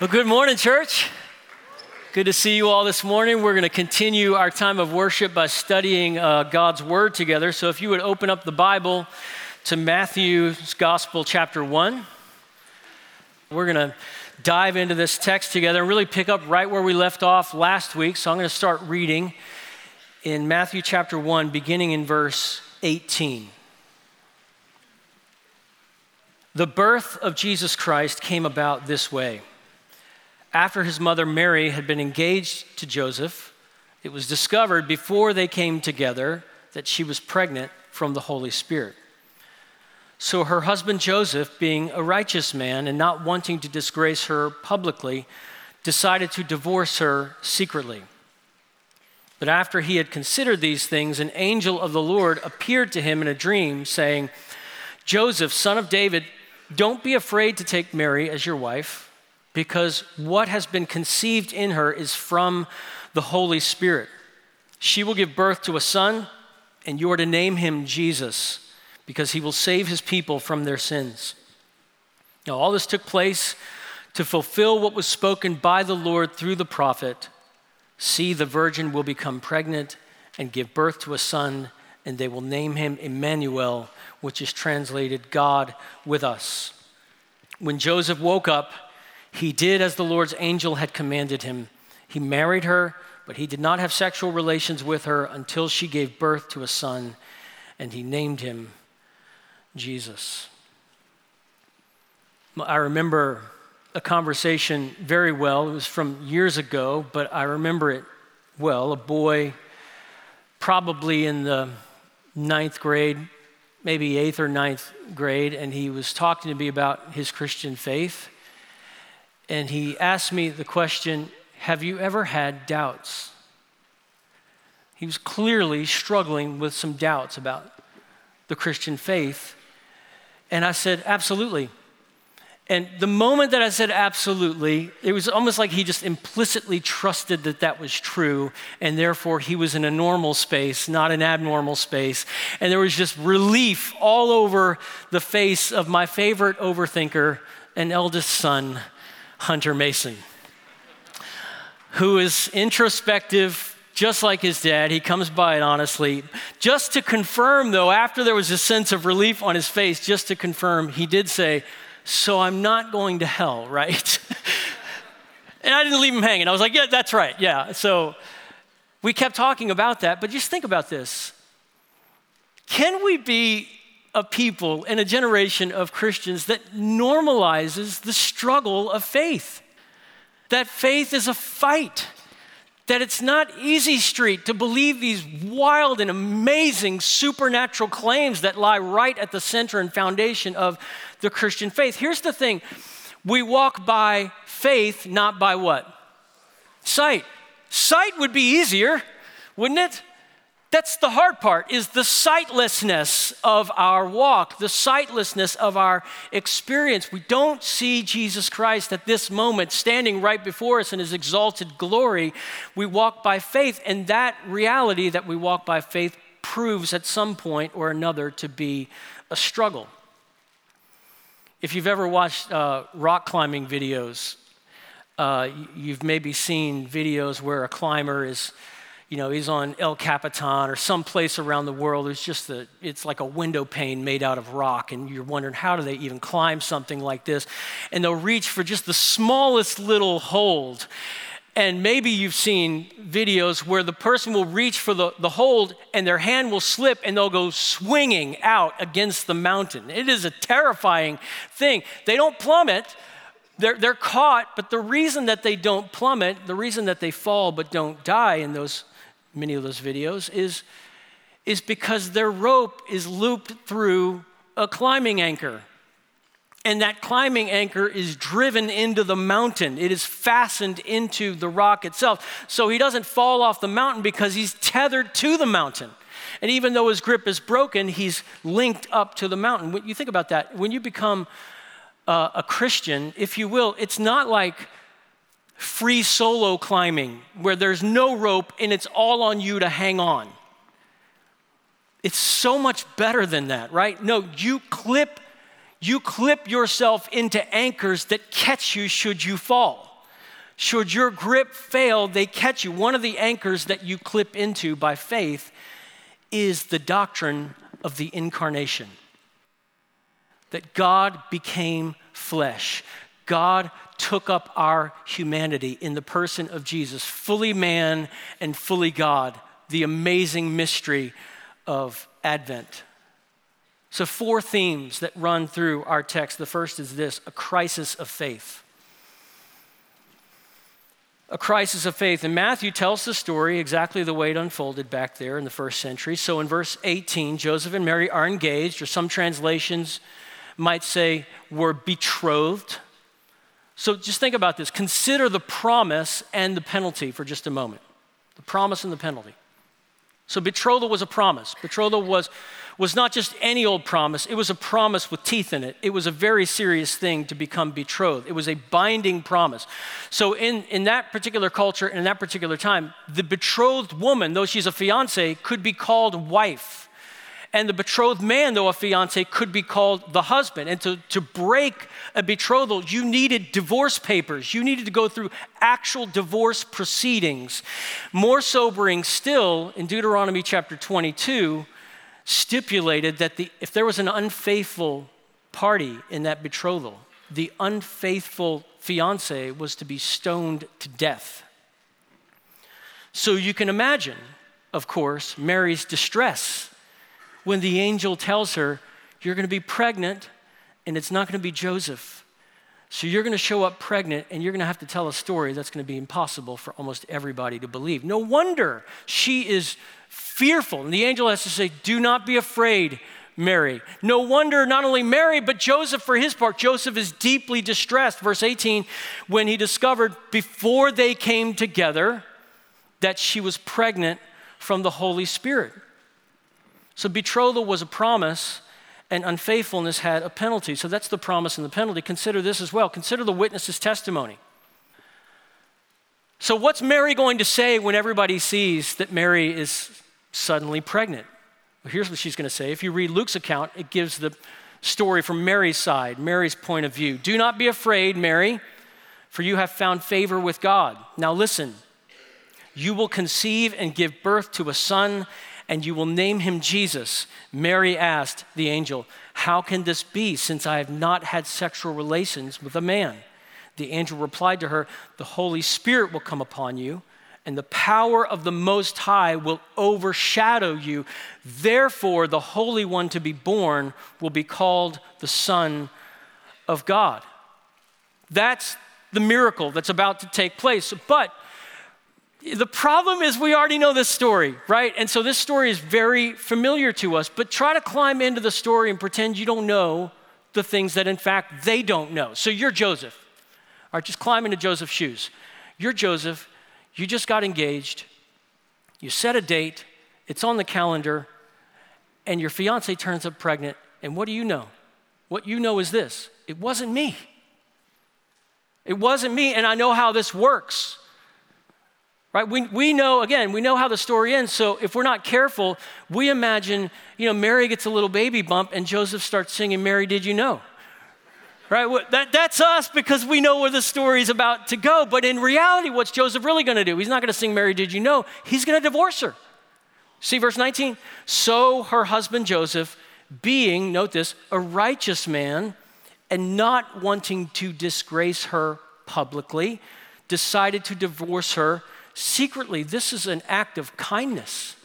Well, good morning, church. Good to see you all this morning. We're going to continue our time of worship by studying uh, God's Word together. So, if you would open up the Bible to Matthew's Gospel, chapter 1, we're going to dive into this text together and really pick up right where we left off last week. So, I'm going to start reading in Matthew chapter 1, beginning in verse 18. The birth of Jesus Christ came about this way after his mother Mary had been engaged to Joseph, it was discovered before they came together that she was pregnant from the Holy Spirit. So her husband Joseph, being a righteous man and not wanting to disgrace her publicly, decided to divorce her secretly. But after he had considered these things, an angel of the Lord appeared to him in a dream, saying, Joseph, son of David, don't be afraid to take Mary as your wife because what has been conceived in her is from the Holy Spirit. She will give birth to a son, and you are to name him Jesus, because he will save his people from their sins. Now, all this took place to fulfill what was spoken by the Lord through the prophet See, the virgin will become pregnant and give birth to a son, and they will name him Emmanuel, which is translated God with us. When Joseph woke up, he did as the Lord's angel had commanded him. He married her, but he did not have sexual relations with her until she gave birth to a son, and he named him Jesus. I remember a conversation very well. It was from years ago, but I remember it well. A boy, probably in the ninth grade, maybe eighth or ninth grade, and he was talking to me about his Christian faith and he asked me the question Have you ever had doubts? He was clearly struggling with some doubts about the Christian faith. And I said, Absolutely. And the moment that I said absolutely, it was almost like he just implicitly trusted that that was true, and therefore he was in a normal space, not an abnormal space. And there was just relief all over the face of my favorite overthinker and eldest son, Hunter Mason, who is introspective, just like his dad. He comes by it honestly. Just to confirm, though, after there was a sense of relief on his face, just to confirm, he did say, So I'm not going to hell, right? and I didn't leave him hanging. I was like, Yeah, that's right. Yeah. So we kept talking about that, but just think about this. Can we be a people and a generation of Christians that normalizes the struggle of faith. That faith is a fight. That it's not easy street to believe these wild and amazing supernatural claims that lie right at the center and foundation of the Christian faith. Here's the thing we walk by faith, not by what? Sight. Sight would be easier, wouldn't it? That's the hard part is the sightlessness of our walk, the sightlessness of our experience. We don't see Jesus Christ at this moment standing right before us in his exalted glory. We walk by faith, and that reality that we walk by faith proves at some point or another to be a struggle. If you've ever watched uh, rock climbing videos, uh, you've maybe seen videos where a climber is you know, he's on El Capitan or some place around the world. It's just a, it's like a window pane made out of rock, and you're wondering how do they even climb something like this? And they'll reach for just the smallest little hold. And maybe you've seen videos where the person will reach for the, the hold and their hand will slip and they'll go swinging out against the mountain. It is a terrifying thing. They don't plummet, they're, they're caught, but the reason that they don't plummet, the reason that they fall but don't die in those many of those videos, is, is because their rope is looped through a climbing anchor. And that climbing anchor is driven into the mountain. It is fastened into the rock itself. So he doesn't fall off the mountain because he's tethered to the mountain. And even though his grip is broken, he's linked up to the mountain. When you think about that, when you become uh, a Christian, if you will, it's not like free solo climbing where there's no rope and it's all on you to hang on. It's so much better than that, right? No, you clip you clip yourself into anchors that catch you should you fall. Should your grip fail, they catch you. One of the anchors that you clip into by faith is the doctrine of the incarnation that God became flesh. God took up our humanity in the person of Jesus, fully man and fully God, the amazing mystery of Advent. So, four themes that run through our text. The first is this a crisis of faith. A crisis of faith. And Matthew tells the story exactly the way it unfolded back there in the first century. So, in verse 18, Joseph and Mary are engaged, or some translations might say were betrothed. So just think about this. Consider the promise and the penalty for just a moment. The promise and the penalty. So betrothal was a promise. Betrothal was, was not just any old promise, it was a promise with teeth in it. It was a very serious thing to become betrothed. It was a binding promise. So in, in that particular culture in that particular time, the betrothed woman, though she's a fiance, could be called wife. And the betrothed man, though a fiance, could be called the husband. And to, to break a betrothal, you needed divorce papers. You needed to go through actual divorce proceedings. More sobering still, in Deuteronomy chapter 22, stipulated that the, if there was an unfaithful party in that betrothal, the unfaithful fiance was to be stoned to death. So you can imagine, of course, Mary's distress when the angel tells her, You're going to be pregnant, and it's not going to be Joseph. So you're going to show up pregnant, and you're going to have to tell a story that's going to be impossible for almost everybody to believe. No wonder she is fearful. And the angel has to say, Do not be afraid. Mary. No wonder not only Mary, but Joseph, for his part, Joseph is deeply distressed. Verse 18, when he discovered before they came together that she was pregnant from the Holy Spirit. So betrothal was a promise, and unfaithfulness had a penalty. So that's the promise and the penalty. Consider this as well. Consider the witness's testimony. So, what's Mary going to say when everybody sees that Mary is suddenly pregnant? Well, here's what she's going to say. If you read Luke's account, it gives the story from Mary's side, Mary's point of view. Do not be afraid, Mary, for you have found favor with God. Now, listen. You will conceive and give birth to a son and you will name him Jesus. Mary asked the angel, How can this be since I have not had sexual relations with a man? The angel replied to her, The Holy Spirit will come upon you, and the power of the Most High will overshadow you. Therefore, the Holy One to be born will be called the Son of God. That's the miracle that's about to take place. But the problem is we already know this story, right? And so this story is very familiar to us, but try to climb into the story and pretend you don't know the things that in fact they don't know. So you're Joseph. All right, just climb into Joseph's shoes. You're Joseph, you just got engaged, you set a date, it's on the calendar, and your fiance turns up pregnant, and what do you know? What you know is this it wasn't me. It wasn't me, and I know how this works. Right? We, we know, again, we know how the story ends. So if we're not careful, we imagine, you know, Mary gets a little baby bump and Joseph starts singing, Mary, did you know? Right? That, that's us because we know where the story's about to go. But in reality, what's Joseph really going to do? He's not going to sing, Mary, did you know? He's going to divorce her. See verse 19? So her husband Joseph, being, note this, a righteous man and not wanting to disgrace her publicly, decided to divorce her secretly. This is an act of kindness.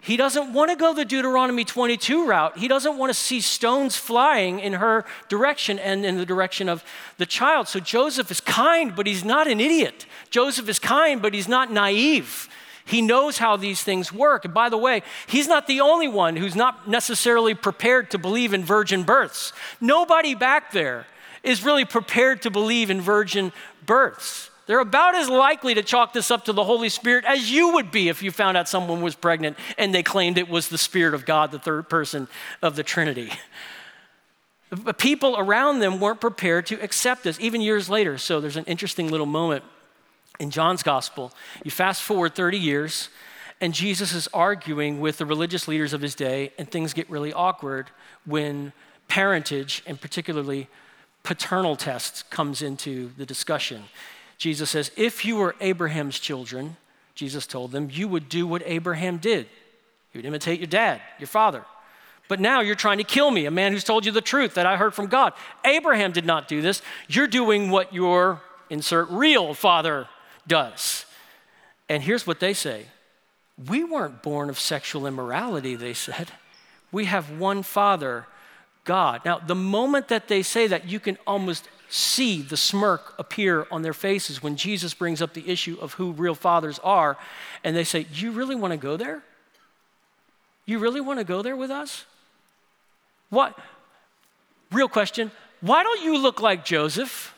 He doesn't want to go the Deuteronomy 22 route. He doesn't want to see stones flying in her direction and in the direction of the child. So Joseph is kind, but he's not an idiot. Joseph is kind, but he's not naive. He knows how these things work. And by the way, he's not the only one who's not necessarily prepared to believe in virgin births. Nobody back there is really prepared to believe in virgin births. They're about as likely to chalk this up to the Holy Spirit as you would be if you found out someone was pregnant and they claimed it was the Spirit of God, the third person of the Trinity. But people around them weren't prepared to accept this, even years later. So there's an interesting little moment in John's gospel. You fast forward 30 years, and Jesus is arguing with the religious leaders of his day, and things get really awkward when parentage, and particularly paternal tests, comes into the discussion. Jesus says, If you were Abraham's children, Jesus told them, you would do what Abraham did. You would imitate your dad, your father. But now you're trying to kill me, a man who's told you the truth that I heard from God. Abraham did not do this. You're doing what your insert real father does. And here's what they say We weren't born of sexual immorality, they said. We have one father, God. Now, the moment that they say that, you can almost see the smirk appear on their faces when Jesus brings up the issue of who real fathers are. And they say, You really want to go there? You really want to go there with us? What? Real question. Why don't you look like Joseph?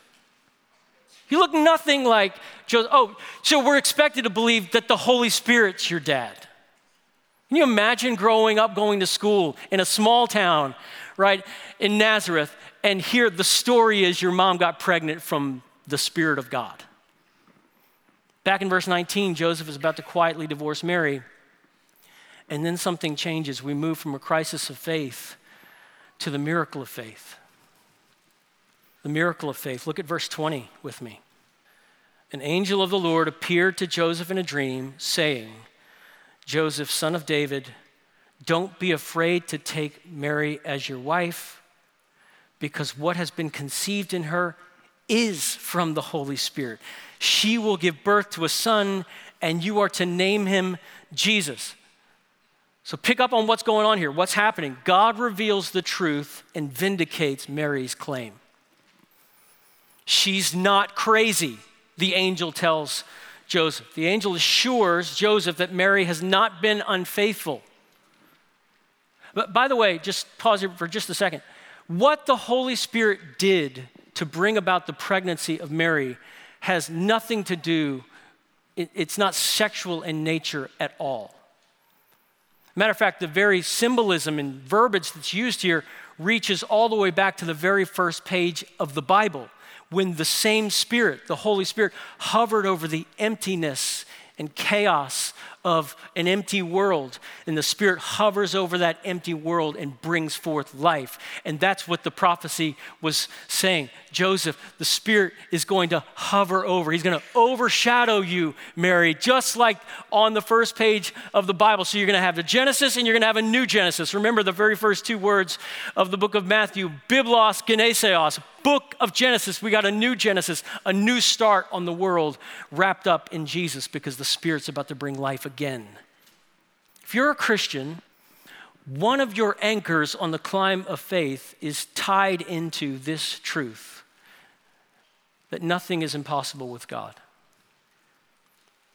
You look nothing like Joseph. Oh, so we're expected to believe that the Holy Spirit's your dad. Can you imagine growing up, going to school in a small town, right, in Nazareth, and here the story is your mom got pregnant from the Spirit of God? Back in verse 19, Joseph is about to quietly divorce Mary, and then something changes. We move from a crisis of faith to the miracle of faith. The miracle of faith. Look at verse 20 with me. An angel of the Lord appeared to Joseph in a dream, saying, Joseph, son of David, don't be afraid to take Mary as your wife, because what has been conceived in her is from the Holy Spirit. She will give birth to a son, and you are to name him Jesus. So pick up on what's going on here. What's happening? God reveals the truth and vindicates Mary's claim. She's not crazy, the angel tells Joseph. The angel assures Joseph that Mary has not been unfaithful. But by the way, just pause here for just a second. What the Holy Spirit did to bring about the pregnancy of Mary has nothing to do, it's not sexual in nature at all. Matter of fact, the very symbolism and verbiage that's used here reaches all the way back to the very first page of the Bible when the same Spirit, the Holy Spirit, hovered over the emptiness and chaos of an empty world, and the Spirit hovers over that empty world and brings forth life. And that's what the prophecy was saying. Joseph, the Spirit is going to hover over, He's going to overshadow you, Mary, just like on the first page of the Bible. So you're going to have the Genesis and you're going to have a new Genesis. Remember the very first two words of the book of Matthew Biblos Geneseos, book of Genesis. We got a new Genesis, a new start on the world wrapped up in Jesus because the Spirit's about to bring life again. If you're a Christian, one of your anchors on the climb of faith is tied into this truth that nothing is impossible with God.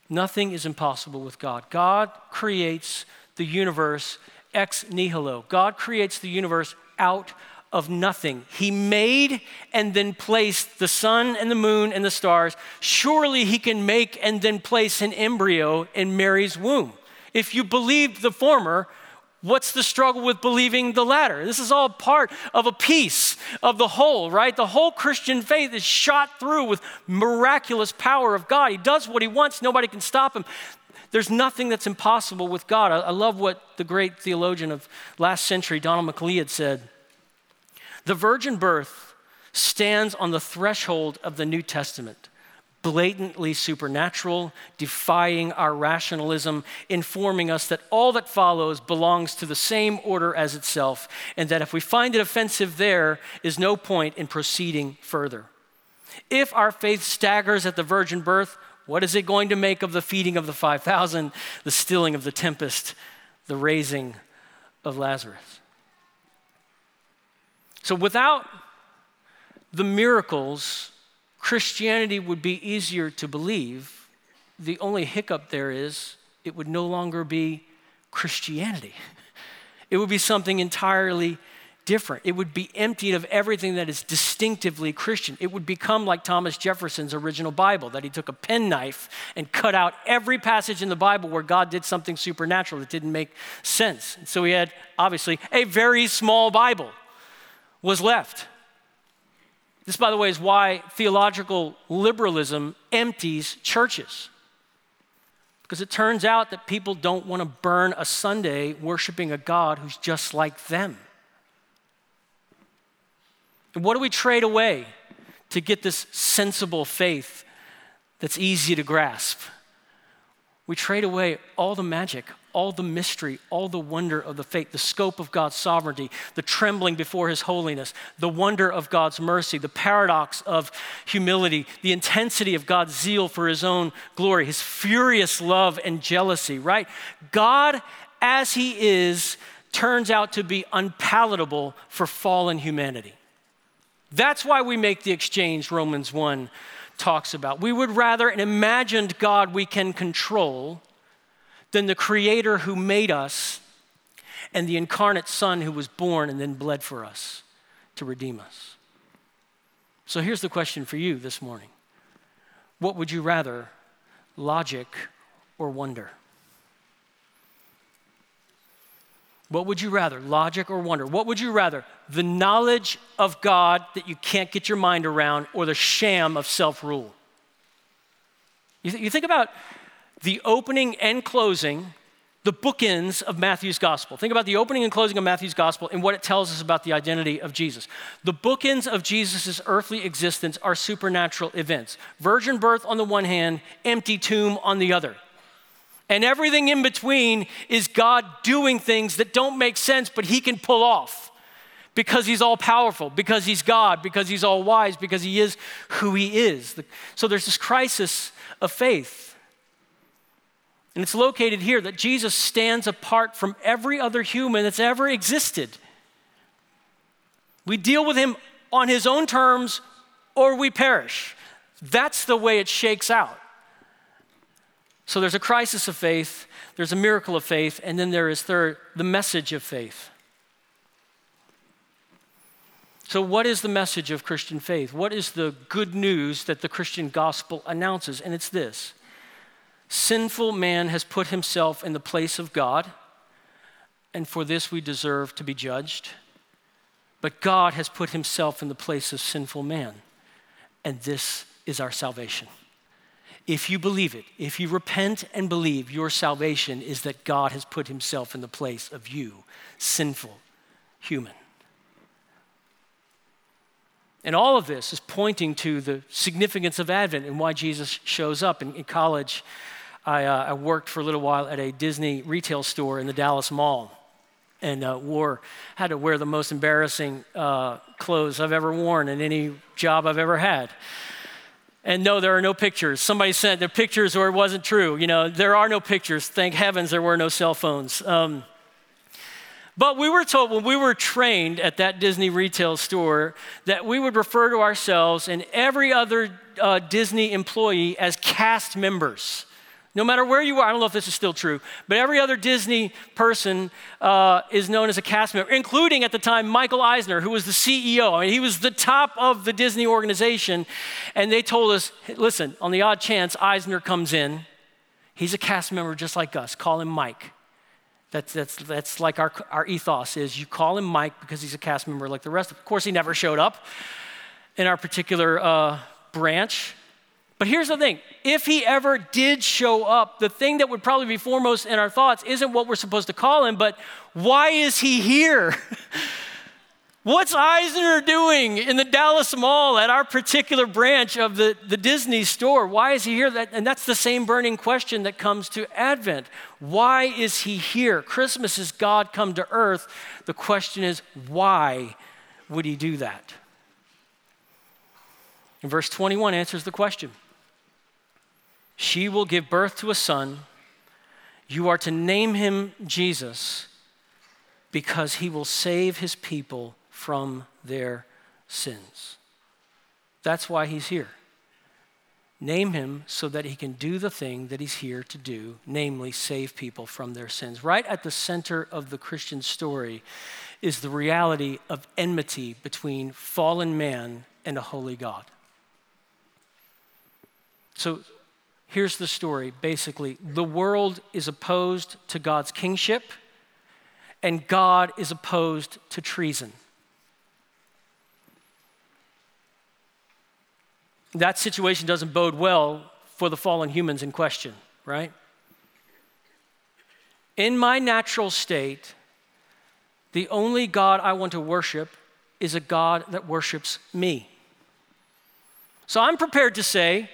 Nothing is impossible with God. God creates the universe ex nihilo. God creates the universe out of nothing. He made and then placed the sun and the moon and the stars. Surely he can make and then place an embryo in Mary's womb. If you believed the former, what's the struggle with believing the latter? This is all part of a piece of the whole, right? The whole Christian faith is shot through with miraculous power of God. He does what he wants, nobody can stop him. There's nothing that's impossible with God. I, love what the great theologian of last century, Donald Macleod, said. The virgin birth stands on the threshold of the New Testament, blatantly supernatural, defying our rationalism, informing us that all that follows belongs to the same order as itself, and that if we find it offensive there, is no point in proceeding further. If our faith staggers at the virgin birth, what is it going to make of the feeding of the 5,000, the stilling of the tempest, the raising of Lazarus? So without the miracles, Christianity would be easier to believe. The only hiccup there is it would no longer be Christianity. It would be something entirely different. It would be emptied of everything that is distinctively Christian. It would become like Thomas Jefferson's original Bible, that he took a penknife and cut out every passage in the Bible where God did something supernatural that didn't make sense. And so he had, obviously, a very small Bible was left. This, by the way, is why theological liberalism empties churches. Because it turns out that people don't want to burn a Sunday worshiping a God who's just like them. And what do we trade away to get this sensible faith that's easy to grasp. We trade away all the magic, all the mystery, all the wonder of the faith, the scope of God's sovereignty, the trembling before His holiness, the wonder of God's mercy, the paradox of humility, the intensity of God's zeal for His own glory, His furious love and jealousy, right? God, as He is, turns out to be unpalatable for fallen humanity. That's why we make the exchange Romans 1 talks about. We would rather an imagined God we can control than the creator who made us and the incarnate Son who was born and then bled for us to redeem us. So here's the question for you this morning What would you rather, logic or wonder? What would you rather, logic or wonder? What would you rather, the knowledge of God that you can't get your mind around or the sham of self rule? You, th- you think about the opening and closing, the bookends of Matthew's gospel. Think about the opening and closing of Matthew's gospel and what it tells us about the identity of Jesus. The bookends of Jesus' earthly existence are supernatural events virgin birth on the one hand, empty tomb on the other. And everything in between is God doing things that don't make sense, but He can pull off because He's all powerful, because He's God, because He's all wise, because He is who He is. So there's this crisis of faith. And it's located here that Jesus stands apart from every other human that's ever existed. We deal with him on his own terms or we perish. That's the way it shakes out. So there's a crisis of faith, there's a miracle of faith, and then there is third, the message of faith. So, what is the message of Christian faith? What is the good news that the Christian gospel announces? And it's this Sinful man has put himself in the place of God, and for this we deserve to be judged. But God has put himself in the place of sinful man, and this is our salvation. If you believe it, if you repent and believe, your salvation is that God has put himself in the place of you, sinful human. And all of this is pointing to the significance of Advent and why Jesus shows up. In, in college, I, uh, I, worked for a little while at a Disney retail store in the Dallas Mall and uh, wore, had to wear the most embarrassing uh, clothes I've ever worn in any job I've ever had. And no, there are no pictures. Somebody sent the pictures or it wasn't true. You know, there are no pictures. Thank heavens there were no cell phones. Um, but we were told when we were trained at that Disney retail store that we would refer to ourselves and every other uh, Disney employee as cast members. No matter where you are, I don't know if this is still true, but every other Disney person uh, is known as a cast member, including at the time Michael Eisner, who was the CEO. I mean, he was the top of the Disney organization. And they told us listen, on the odd chance Eisner comes in, he's a cast member just like us. Call him Mike. That's, that's, that's like our, our ethos is you call him Mike because he's a cast member like the rest of Of course, he never showed up in our particular uh, branch. But here's the thing if he ever did show up, the thing that would probably be foremost in our thoughts isn't what we're supposed to call him, but why is he here? What's Eisner doing in the Dallas Mall at our particular branch of the, the Disney store? Why is he here? That, and that's the same burning question that comes to Advent. Why is he here? Christmas is God come to earth. The question is, why would he do that? And verse 21 answers the question. She will give birth to a son. You are to name him Jesus because he will save his people from their sins. That's why he's here. Name him so that he can do the thing that he's here to do, namely save people from their sins. Right at the center of the Christian story is the reality of enmity between fallen man and a holy God. So, Here's the story basically the world is opposed to God's kingship, and God is opposed to treason. That situation doesn't bode well for the fallen humans in question, right? In my natural state, the only God I want to worship is a God that worships me. So I'm prepared to say,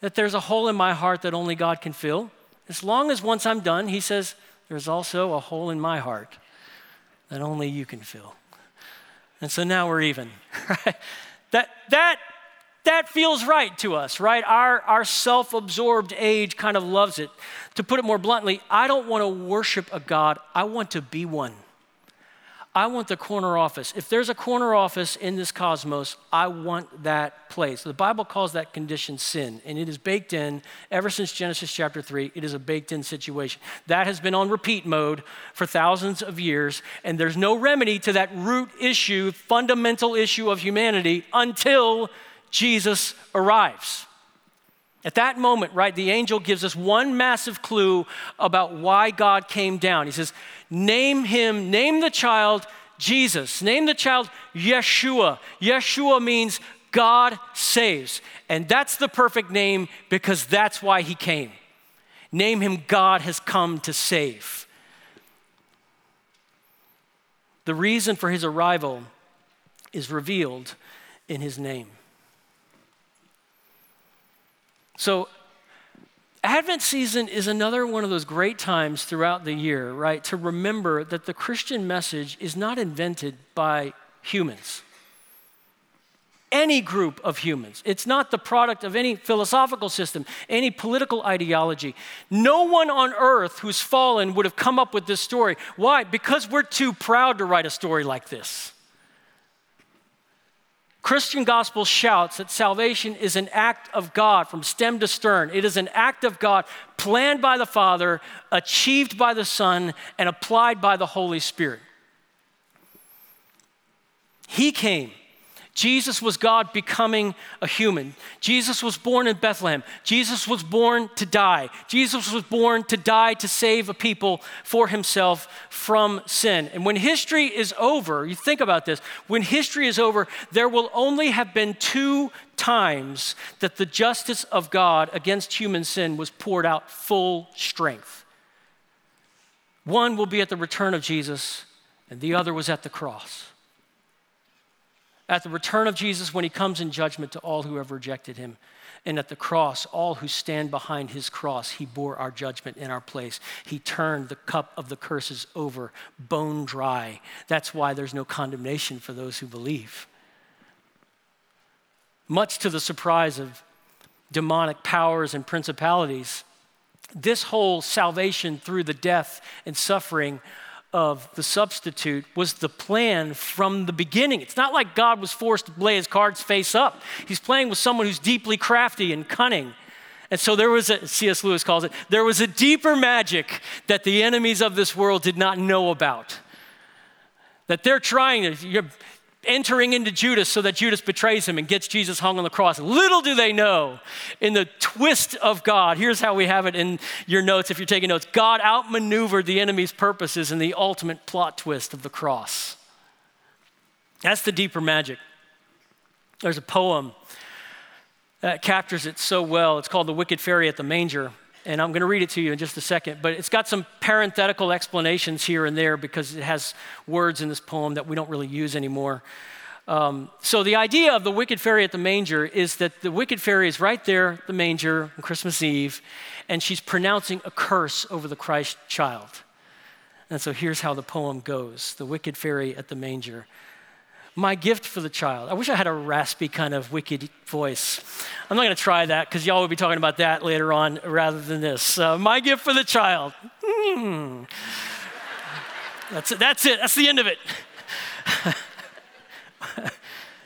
that there's a hole in my heart that only God can fill. As long as once I'm done, he says, there's also a hole in my heart that only you can fill. And so now we're even. Right? That, that, that feels right to us, right? Our, our self absorbed age kind of loves it. To put it more bluntly, I don't want to worship a God, I want to be one. I want the corner office. If there's a corner office in this cosmos, I want that place. The Bible calls that condition sin, and it is baked in ever since Genesis chapter 3. It is a baked in situation. That has been on repeat mode for thousands of years, and there's no remedy to that root issue, fundamental issue of humanity until Jesus arrives. At that moment, right, the angel gives us one massive clue about why God came down. He says, Name him, name the child Jesus. Name the child Yeshua. Yeshua means God saves. And that's the perfect name because that's why he came. Name him God has come to save. The reason for his arrival is revealed in his name. So, Advent season is another one of those great times throughout the year, right? To remember that the Christian message is not invented by humans. Any group of humans. It's not the product of any philosophical system, any political ideology. No one on earth who's fallen would have come up with this story. Why? Because we're too proud to write a story like this. Christian gospel shouts that salvation is an act of God from stem to stern. It is an act of God planned by the Father, achieved by the Son, and applied by the Holy Spirit. He came Jesus was God becoming a human. Jesus was born in Bethlehem. Jesus was born to die. Jesus was born to die to save a people for himself from sin. And when history is over, you think about this, when history is over, there will only have been two times that the justice of God against human sin was poured out full strength. One will be at the return of Jesus, and the other was at the cross at the return of Jesus when he comes in judgment to all who have rejected him. And at the cross, all who stand behind his cross, he bore our judgment in our place. He turned the cup of the curses over, bone dry. That's why there's no condemnation for those who believe. Much to the surprise of demonic powers and principalities, this whole salvation through the death and suffering of the substitute was the plan from the beginning. It's not like God was forced to lay his cards face up. He's playing with someone who's deeply crafty and cunning. And so there was a, C.S. Lewis calls it, there was a deeper magic that the enemies of this world did not know about. That they're trying to, entering into Judas so that Judas betrays him and gets Jesus hung on the cross. Little do they know in the twist of God. Here's how we have it in your notes if you're taking notes God outmaneuvered the enemy's purposes in the ultimate plot twist of the cross. That's the deeper magic. There's a poem that captures it so well. It's called The Wicked Fairy at the Manger and I'm going to read it to you in just a second, but it's got some parenthetical explanations here and there because it has words in this poem that we don't really use anymore. Um, so, the idea of the wicked fairy at the manger is that the wicked fairy is right there, the manger, on Christmas Eve, and she's pronouncing a curse over the Christ child. And so, here's how the poem goes The wicked fairy at the manger my gift for the child. I wish I had a raspy kind of wicked voice. I'm not going to try that because y'all will be talking about that later on rather than this. Uh, my gift for the child. Hmm. That's it. That's it. That's the end of it.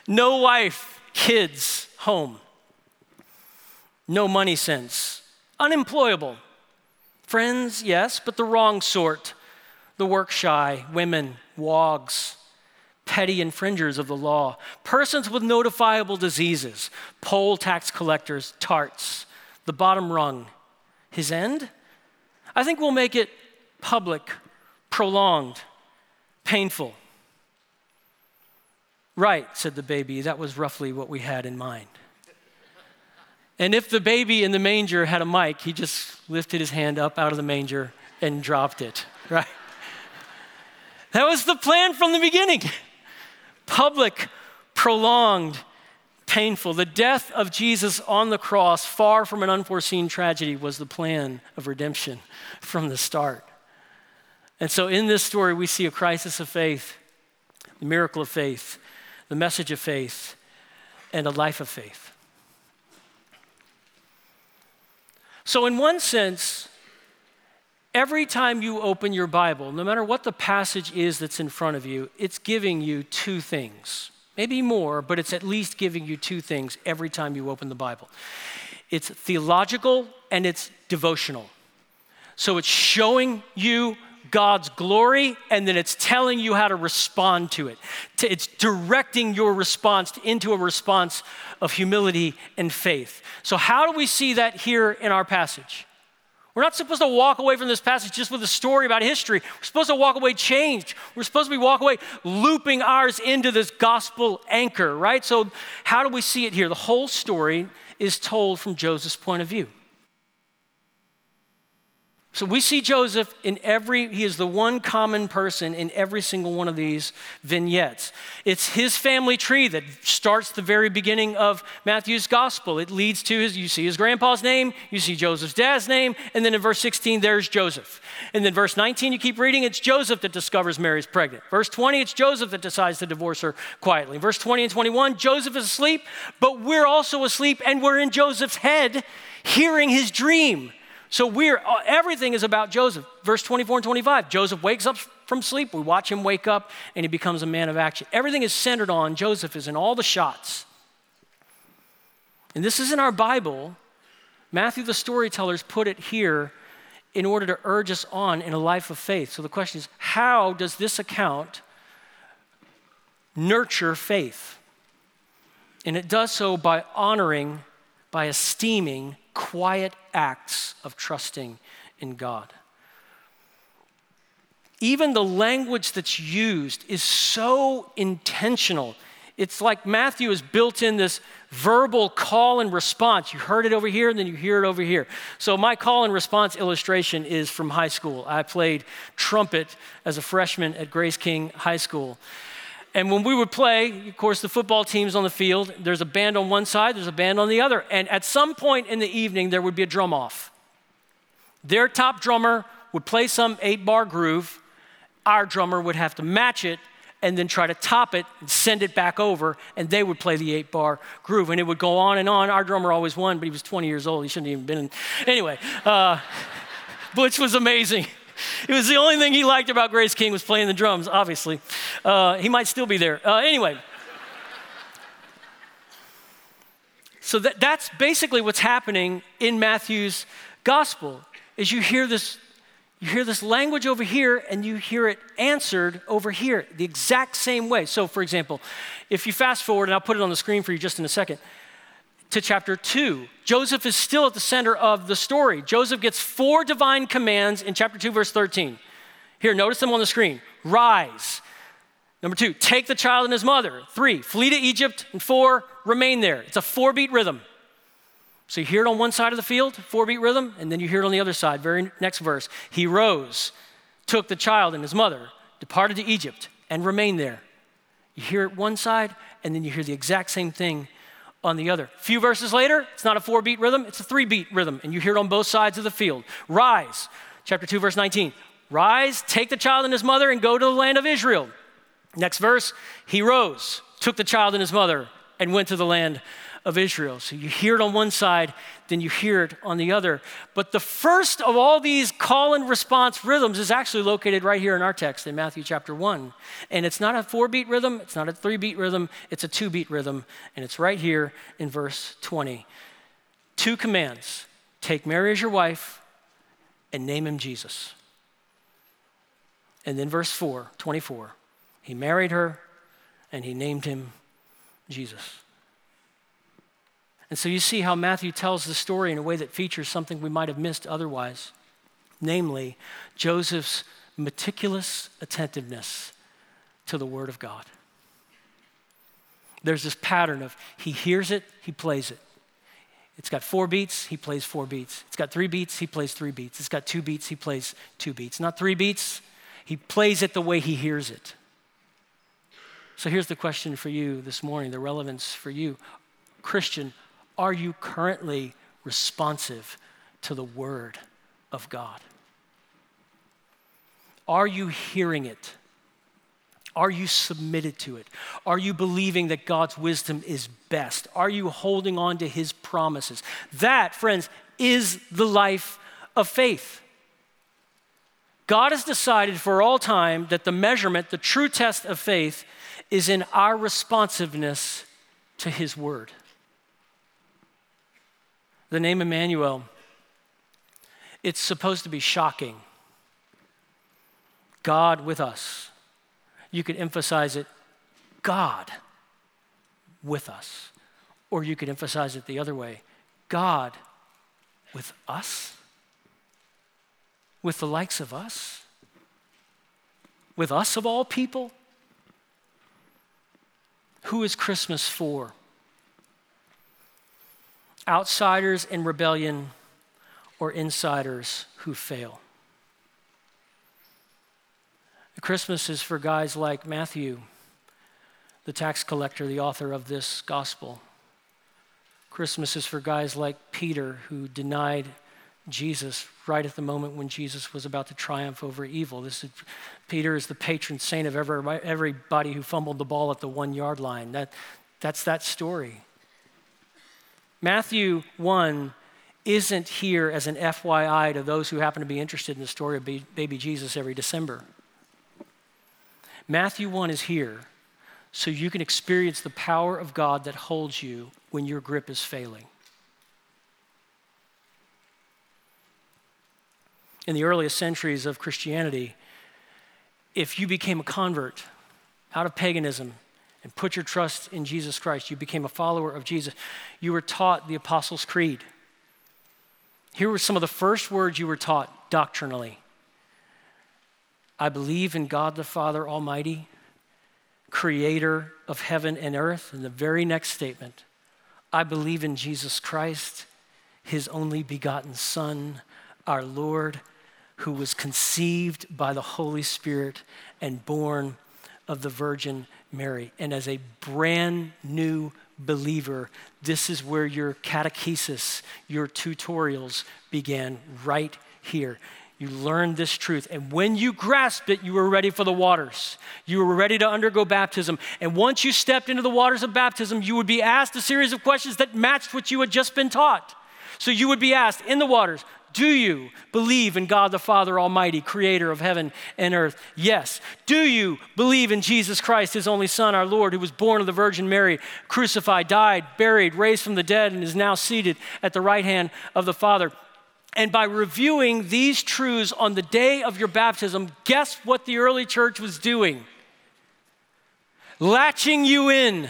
no wife, kids, home. No money sense. Unemployable. Friends, yes, but the wrong sort. The work shy, women, wogs petty infringers of the law, persons with notifiable diseases, poll tax collectors, tarts, the bottom rung. His end? I think we'll make it public, prolonged, painful. Right, said the baby. That was roughly what we had in mind. And if the baby in the manger had a mic, he just lifted his hand up out of the manger and dropped it, right? That was the plan from the beginning public, prolonged, painful. The death of Jesus on the cross, far from an unforeseen tragedy, was the plan of redemption from the start. And so in this story, we see a crisis of faith, the miracle of faith, the message of faith, and a life of faith. So, in one sense, every time you open your Bible, no matter what the passage is that's in front of you, it's giving you two things. Maybe more, but it's at least giving you two things every time you open the Bible it's theological and it's devotional. So, it's showing you God's glory, and then it's telling you how to respond to it. It's directing your response into a response of humility and faith. So, how do we see that here in our passage? We're not supposed to walk away from this passage just with a story about history. We're supposed to walk away changed. We're supposed to be walk away looping ours into this gospel anchor, right? So, how do we see it here? The whole story is told from Joseph's point of view. So we see Joseph in every, he is the one common person in every single one of these vignettes. It's his family tree that starts the very beginning of Matthew's gospel. It leads to his, you see his grandpa's name, you see Joseph's dad's name, and then in verse 16, there's Joseph. And then verse 19, you keep reading, it's Joseph that discovers Mary's pregnant. Verse 20, it's Joseph that decides to divorce her quietly. Verse 20 and 21, Joseph is asleep, but we're also asleep and we're in Joseph's head hearing his dream. So we're uh, everything is about Joseph. Verse 24 and 25. Joseph wakes up from sleep. We watch him wake up and he becomes a man of action. Everything is centered on Joseph is in all the shots. And this is in our Bible. Matthew the storyteller's put it here in order to urge us on in a life of faith. So the question is, how does this account nurture faith? And it does so by honoring, by esteeming quiet acts of trusting in God. Even the language that's used is so intentional. It's like Matthew has built in this verbal call and response. You heard it over here, and then you hear it over here. So, my call and response illustration is from high school. I played trumpet as a freshman at Grace King High School. And when we would play, of course, the football team's on the field. There's a band on one side, there's a band on the other. And at some point in the evening, there would be a drum off. Their top drummer would play some eight bar groove. Our drummer would have to match it and then try to top it and send it back over, and they would play the eight bar groove. And it would go on and on. Our drummer always won, but he was 20 years old. He shouldn't have even been in. Anyway, uh, Butch was amazing. It was the only thing he liked about Grace King was playing the drums, obviously. Uh, he might still be there. Uh, anyway. So that, that's basically what's happening in Matthew's gospel is you hear this you hear this language over here and you hear it answered over here the exact same way. So for example, if you fast forward and I'll put it on the screen for you just in a second to chapter 2. Joseph is still at the center of the story. Joseph gets four divine commands in chapter 2, verse 13. Here, notice them on the screen rise. Number two, take the child and his mother. Three, flee to Egypt. And four, remain there. It's a four beat rhythm. So you hear it on one side of the field, four beat rhythm, and then you hear it on the other side, very next verse. He rose, took the child and his mother, departed to Egypt, and remained there. You hear it one side, and then you hear the exact same thing on the other. A few verses later, it's not a four beat rhythm, it's a three beat rhythm, and you hear it on both sides of the field. Rise, chapter 2, verse 19. Rise, take the child and his mother, and go to the land of Israel. Next verse, he rose, took the child and his mother, and went to the land of Israel. So you hear it on one side, then you hear it on the other. But the first of all these call and response rhythms is actually located right here in our text in Matthew chapter 1. And it's not a four beat rhythm, it's not a three beat rhythm, it's a two beat rhythm. And it's right here in verse 20. Two commands take Mary as your wife and name him Jesus. And then verse 4, 24. He married her and he named him Jesus. And so you see how Matthew tells the story in a way that features something we might have missed otherwise, namely Joseph's meticulous attentiveness to the Word of God. There's this pattern of he hears it, he plays it. It's got four beats, he plays four beats. It's got three beats, he plays three beats. It's got two beats, he plays two beats. Not three beats, he plays it the way he hears it. So here's the question for you this morning, the relevance for you. Christian, are you currently responsive to the Word of God? Are you hearing it? Are you submitted to it? Are you believing that God's wisdom is best? Are you holding on to His promises? That, friends, is the life of faith. God has decided for all time that the measurement, the true test of faith, is in our responsiveness to His Word. The name Emmanuel, it's supposed to be shocking. God with us. You could emphasize it, God with us. Or you could emphasize it the other way God with us? With the likes of us? With us of all people? Who is Christmas for? Outsiders in rebellion or insiders who fail? Christmas is for guys like Matthew, the tax collector, the author of this gospel. Christmas is for guys like Peter, who denied Jesus right at the moment when Jesus was about to triumph over evil. This is, Peter is the patron saint of every, everybody who fumbled the ball at the one yard line. That, that's that story. Matthew 1 isn't here as an FYI to those who happen to be interested in the story of baby Jesus every December. Matthew 1 is here so you can experience the power of God that holds you when your grip is failing. In the earliest centuries of Christianity, if you became a convert out of paganism and put your trust in Jesus Christ, you became a follower of Jesus, you were taught the Apostles' Creed. Here were some of the first words you were taught doctrinally I believe in God the Father Almighty, creator of heaven and earth. And the very next statement, I believe in Jesus Christ, his only begotten Son, our Lord, who was conceived by the Holy Spirit and born of the Virgin Mary. And as a brand new believer, this is where your catechesis, your tutorials began right here. You learned this truth. And when you grasped it, you were ready for the waters. You were ready to undergo baptism. And once you stepped into the waters of baptism, you would be asked a series of questions that matched what you had just been taught. So you would be asked in the waters, do you believe in God the Father Almighty, creator of heaven and earth? Yes. Do you believe in Jesus Christ, his only Son, our Lord, who was born of the Virgin Mary, crucified, died, buried, raised from the dead, and is now seated at the right hand of the Father? And by reviewing these truths on the day of your baptism, guess what the early church was doing? Latching you in,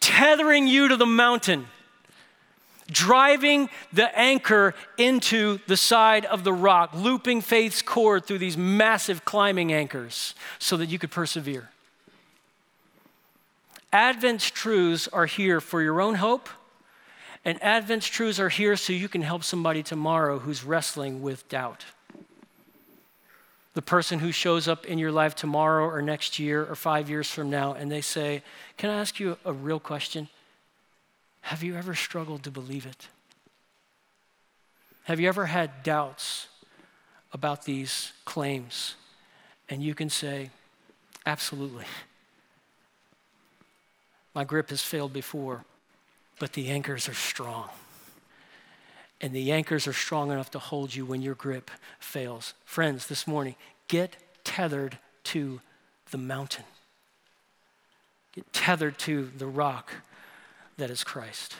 tethering you to the mountain, driving the anchor into the side of the rock, looping faith's cord through these massive climbing anchors so that you could persevere. Advent's truths are here for your own hope and Advent's truths are here so you can help somebody tomorrow who's wrestling with doubt. The person who shows up in your life tomorrow or next year or five years from now and they say, Can I ask you a real question? Have you ever struggled to believe it? Have you ever had doubts about these claims? And you can say, Absolutely. My grip has failed before but the anchors are strong. And the anchors are strong enough to hold you when your grip fails. Friends, this morning, get tethered to the mountain. Get tethered to the rock that is Christ.